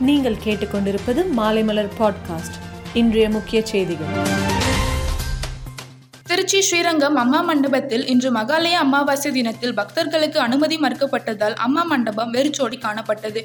நீங்கள் கேட்டுக்கொண்டிருப்பது மாலைமலர் பாட்காஸ்ட் இன்றைய முக்கிய செய்திகள். திருச்சி ஸ்ரீரங்கம் அம்மா மண்டபத்தில் இன்று மகாலய அமாவாசை தினத்தில் பக்தர்களுக்கு அனுமதி மறுக்கப்பட்டதால் அம்மா மண்டபம் வெறிச்சோடி காணப்பட்டது.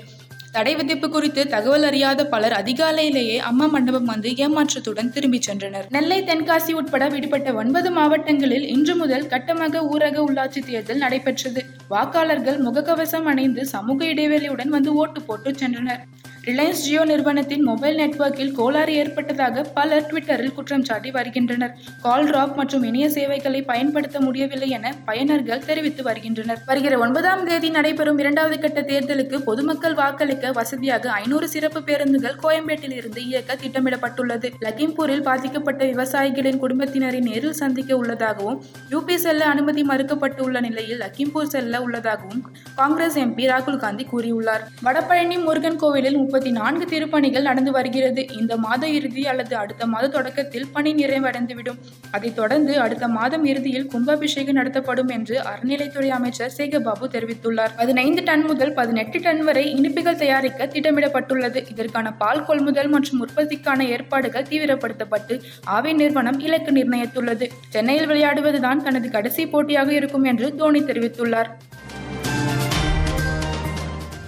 தடை விதிப்பு குறித்து தகவல் அறியாத பலர் அதிகாலையிலேயே அம்மா மண்டபம் வந்து ஏமாற்றத்துடன் திரும்பிச் சென்றனர். நெல்லை தென்காசி உட்பட விடுபட்ட ஒன்பது மாவட்டங்களில் இன்று முதல் கட்டமாக ஊரக உள்ளாட்சி தேர்தல் நடைபெற்றது. வாக்காளர்கள் முகக்கவசம் அணிந்து சமூக இடைவெளியுடன் வந்து ஓட்டு போட்டு சென்றனர். ரிலையன்ஸ் ஜியோ நிறுவனத்தின் மொபைல் நெட்வொர்க்கில் கோளாறு ஏற்பட்டதாக பலர் ட்விட்டரில் குற்றம் சாட்டி வருகின்றனர். கால் டிராப் மற்றும் இணைய சேவைகளை பயன்படுத்த முடியவில்லை என பயனர்கள் தெரிவித்து வருகின்றனர். வருகிற ஒன்பதாம் தேதி நடைபெறும் இரண்டாவது கட்ட தேர்தலுக்கு பொதுமக்கள் வாக்களிக்க வசதியாக ஐநூறு சிறப்பு பேருந்துகள் கோயம்பேட்டில் இருந்து இயக்க திட்டமிடப்பட்டுள்ளது. லகிம்பூரில் பாதிக்கப்பட்ட விவசாயிகளின் குடும்பத்தினரை நேரில் சந்திக்க உள்ளதாகவும் யூபி செல்ல அனுமதி மறுக்கப்பட்டு உள்ள நிலையில் லக்கிம்பூர் செல்ல உள்ளதாகவும் காங்கிரஸ் எம்பி ராகுல் காந்தி கூறியுள்ளார். வடபழனி முருகன் கோவிலில் முப்பத்தி நான்கு திருப்பணிகள் நடந்து வருகிறது. இந்த மாத இறுதி அல்லது அடுத்த மாத தொடக்கத்தில் பணி நிறைவடைந்துவிடும். அதைத் தொடர்ந்து அடுத்த மாதம் இறுதியில் கும்பாபிஷேகம் நடத்தப்படும் என்று அறநிலைத்துறை அமைச்சர் சேகபாபு தெரிவித்துள்ளார். பதினைந்து டன் முதல் பதினெட்டு டன் வரை இனிப்புகள் தயாரிக்க திட்டமிடப்பட்டுள்ளது. இதற்கான பால் கொள்முதல் மற்றும் உற்பத்திக்கான ஏற்பாடுகள் தீவிரப்படுத்தப்பட்டு ஆவே நிறுவனம் இலக்கு நிர்ணயித்துள்ளது. சென்னையில் விளையாடுவதுதான் தனது கடைசி போட்டியாக இருக்கும் என்று தோனி தெரிவித்துள்ளார்.